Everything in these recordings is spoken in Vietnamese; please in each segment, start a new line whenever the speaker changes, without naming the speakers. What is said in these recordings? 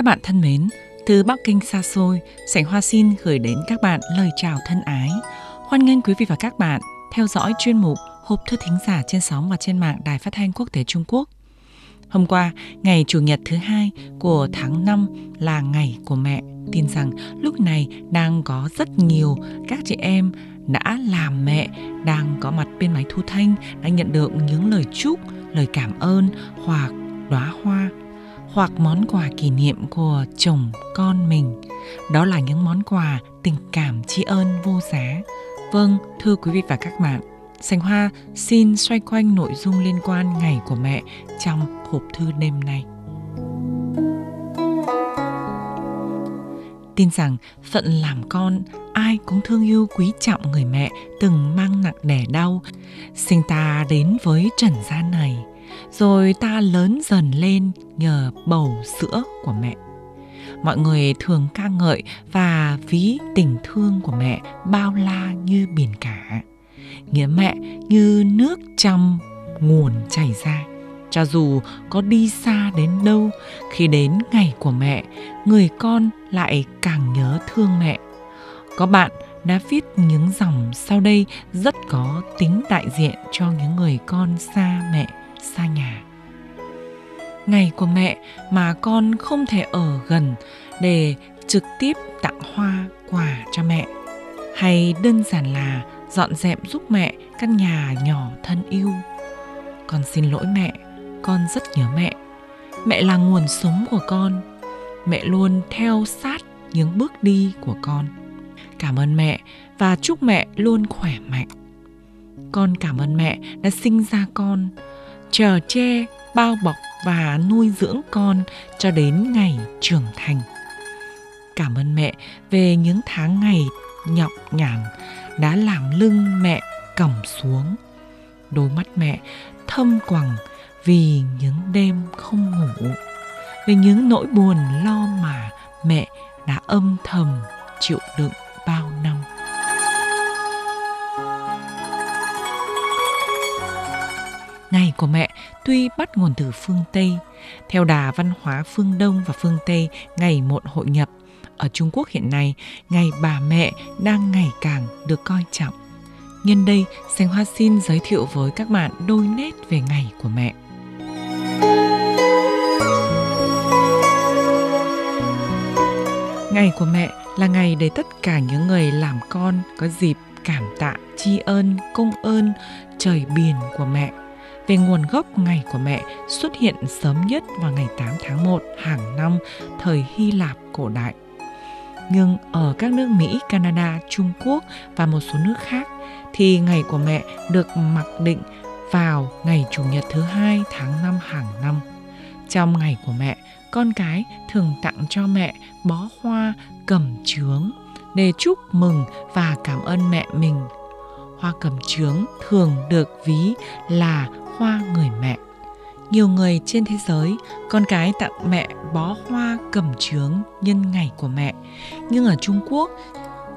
Các bạn thân mến, từ Bắc Kinh xa xôi, Sảnh Hoa xin gửi đến các bạn lời chào thân ái. Hoan nghênh quý vị và các bạn theo dõi chuyên mục Hộp thư thính giả trên sóng và trên mạng Đài Phát thanh Quốc tế Trung Quốc. Hôm qua, ngày Chủ nhật thứ hai của tháng 5 là ngày của mẹ. Tin rằng lúc này đang có rất nhiều các chị em đã làm mẹ, đang có mặt bên máy thu thanh, đã nhận được những lời chúc, lời cảm ơn hoặc đóa hoa hoặc món quà kỷ niệm của chồng con mình. Đó là những món quà tình cảm tri ân vô giá. Vâng, thưa quý vị và các bạn, Sành Hoa xin xoay quanh nội dung liên quan ngày của mẹ trong hộp thư đêm nay. Tin rằng phận làm con, ai cũng thương yêu quý trọng người mẹ từng mang nặng đẻ đau, sinh ta đến với trần gian này – rồi ta lớn dần lên nhờ bầu sữa của mẹ. Mọi người thường ca ngợi và ví tình thương của mẹ bao la như biển cả. Nghĩa mẹ như nước trong nguồn chảy ra. Cho dù có đi xa đến đâu, khi đến ngày của mẹ, người con lại càng nhớ thương mẹ. Có bạn đã viết những dòng sau đây rất có tính đại diện cho những người con xa mẹ xa nhà. Ngày của mẹ mà con không thể ở gần để trực tiếp tặng hoa, quà cho mẹ, hay đơn giản là dọn dẹp giúp mẹ căn nhà nhỏ thân yêu. Con xin lỗi mẹ, con rất nhớ mẹ. Mẹ là nguồn sống của con. Mẹ luôn theo sát những bước đi của con. Cảm ơn mẹ và chúc mẹ luôn khỏe mạnh. Con cảm ơn mẹ đã sinh ra con chờ che, bao bọc và nuôi dưỡng con cho đến ngày trưởng thành. Cảm ơn mẹ về những tháng ngày nhọc nhằn đã làm lưng mẹ còng xuống. Đôi mắt mẹ thâm quầng vì những đêm không ngủ về những nỗi buồn lo mà mẹ đã âm thầm chịu đựng bao năm. Ngày của mẹ tuy bắt nguồn từ phương Tây, theo đà văn hóa phương Đông và phương Tây ngày một hội nhập, ở Trung Quốc hiện nay, ngày bà mẹ đang ngày càng được coi trọng. Nhân đây, Sành Hoa xin giới thiệu với các bạn đôi nét về ngày của mẹ. Ngày của mẹ là ngày để tất cả những người làm con có dịp cảm tạ, tri ân, công ơn trời biển của mẹ về nguồn gốc ngày của mẹ xuất hiện sớm nhất vào ngày 8 tháng 1 hàng năm thời Hy Lạp cổ đại. Nhưng ở các nước Mỹ, Canada, Trung Quốc và một số nước khác thì ngày của mẹ được mặc định vào ngày Chủ nhật thứ hai tháng 5 hàng năm. Trong ngày của mẹ, con cái thường tặng cho mẹ bó hoa cầm trướng để chúc mừng và cảm ơn mẹ mình. Hoa cầm trướng thường được ví là hoa người mẹ. Nhiều người trên thế giới, con cái tặng mẹ bó hoa cầm trướng nhân ngày của mẹ. Nhưng ở Trung Quốc,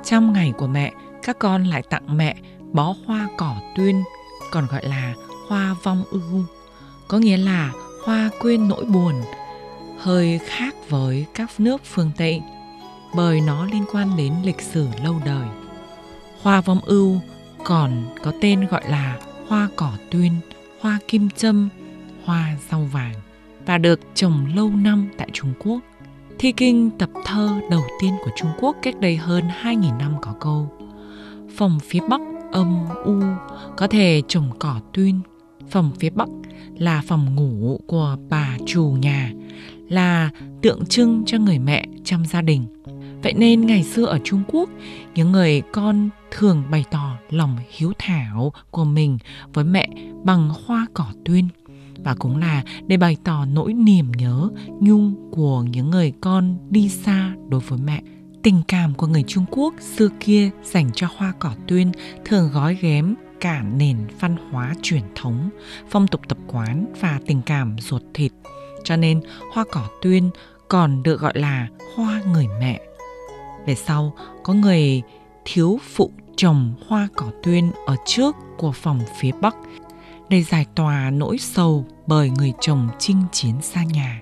trong ngày của mẹ, các con lại tặng mẹ bó hoa cỏ tuyên, còn gọi là hoa vong ưu, có nghĩa là hoa quên nỗi buồn, hơi khác với các nước phương Tây, bởi nó liên quan đến lịch sử lâu đời. Hoa vong ưu còn có tên gọi là hoa cỏ tuyên hoa kim châm, hoa rau vàng và được trồng lâu năm tại Trung Quốc. Thi kinh tập thơ đầu tiên của Trung Quốc cách đây hơn 2.000 năm có câu Phòng phía Bắc âm u có thể trồng cỏ tuyên. Phòng phía Bắc là phòng ngủ của bà chủ nhà, là tượng trưng cho người mẹ trong gia đình. Vậy nên ngày xưa ở Trung Quốc, những người con thường bày tỏ lòng hiếu thảo của mình với mẹ bằng hoa cỏ tuyên và cũng là để bày tỏ nỗi niềm nhớ nhung của những người con đi xa đối với mẹ. Tình cảm của người Trung Quốc xưa kia dành cho hoa cỏ tuyên thường gói ghém cả nền văn hóa truyền thống, phong tục tập quán và tình cảm ruột thịt. Cho nên hoa cỏ tuyên còn được gọi là hoa người mẹ. Về sau, có người thiếu phụ trồng hoa cỏ tuyên ở trước của phòng phía Bắc để giải tỏa nỗi sầu bởi người chồng chinh chiến xa nhà.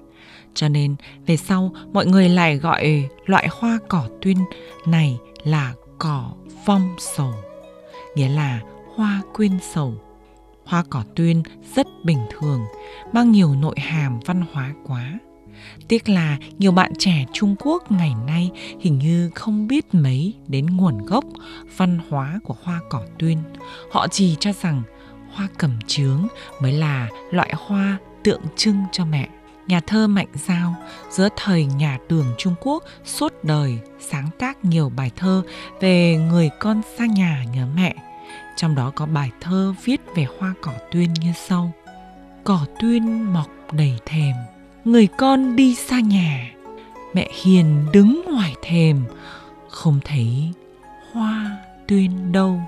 Cho nên về sau mọi người lại gọi loại hoa cỏ tuyên này là cỏ phong sầu, nghĩa là hoa quyên sầu. Hoa cỏ tuyên rất bình thường, mang nhiều nội hàm văn hóa quá. Tiếc là nhiều bạn trẻ Trung Quốc ngày nay hình như không biết mấy đến nguồn gốc, văn hóa của hoa cỏ tuyên. Họ chỉ cho rằng hoa cẩm chướng mới là loại hoa tượng trưng cho mẹ. Nhà thơ Mạnh Giao, giữa thời nhà Đường Trung Quốc suốt đời sáng tác nhiều bài thơ về người con xa nhà nhớ mẹ. Trong đó có bài thơ viết về hoa cỏ tuyên như sau. Cỏ tuyên mọc đầy thềm người con đi xa nhà. Mẹ hiền đứng ngoài thềm, không thấy hoa tuyên đâu.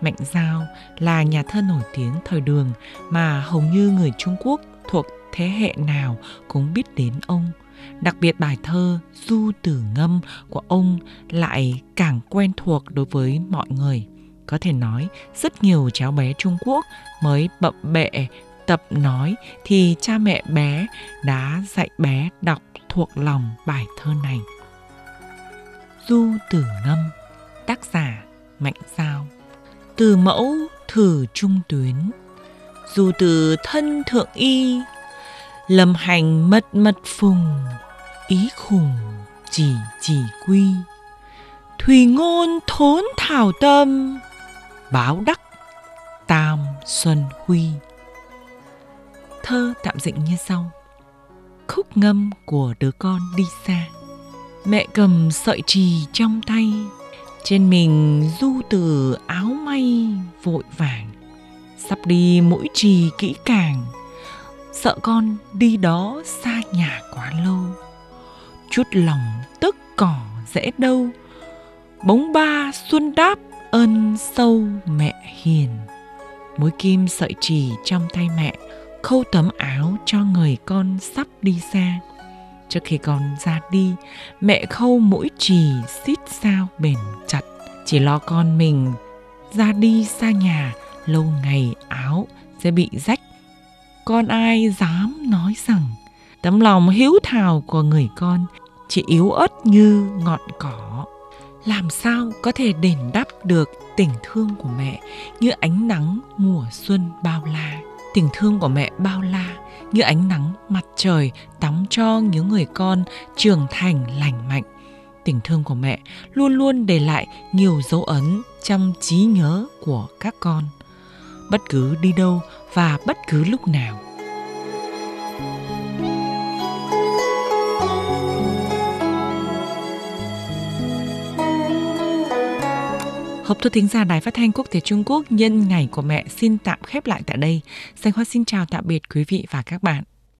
Mạnh Giao là nhà thơ nổi tiếng thời đường mà hầu như người Trung Quốc thuộc thế hệ nào cũng biết đến ông. Đặc biệt bài thơ Du Tử Ngâm của ông lại càng quen thuộc đối với mọi người. Có thể nói rất nhiều cháu bé Trung Quốc mới bậm bẹ tập nói thì cha mẹ bé đã dạy bé đọc thuộc lòng bài thơ này. Du Tử Ngâm Tác giả Mạnh Giao. Từ mẫu thử trung tuyến. Dù từ thân thượng y Lâm hành mật mật phùng, Ý khùng chỉ chỉ quy. Thùy ngôn thốn thảo tâm, Báo đắc tam xuân huy. Thơ tạm dịch như sau. Khúc ngâm của đứa con đi xa. Mẹ cầm sợi trì trong tay. Trên mình du từ áo may vội vàng. Sắp đi mũi trì kỹ càng. Sợ con đi đó xa nhà quá lâu. Chút lòng tức cỏ dễ đâu. Bóng ba xuân đáp ơn sâu mẹ hiền. Mối kim sợi chỉ trong tay mẹ khâu tấm áo cho người con sắp đi xa. Trước khi con ra đi, mẹ khâu mũi trì xít sao bền chặt, chỉ lo con mình ra đi xa nhà lâu ngày áo sẽ bị rách. Con ai dám nói rằng tấm lòng hiếu thảo của người con chỉ yếu ớt như ngọn cỏ? Làm sao có thể đền đáp được tình thương của mẹ như ánh nắng mùa xuân bao la? Tình thương của mẹ bao la, như ánh nắng mặt trời tắm cho những người con trưởng thành lành mạnh tình thương của mẹ luôn luôn để lại nhiều dấu ấn trong trí nhớ của các con bất cứ đi đâu và bất cứ lúc nào. Hộp thư thính giả Đài Phát thanh Quốc tế Trung Quốc nhân ngày của mẹ xin tạm khép lại tại đây. Danh Hoa xin chào, tạm biệt quý vị và các bạn.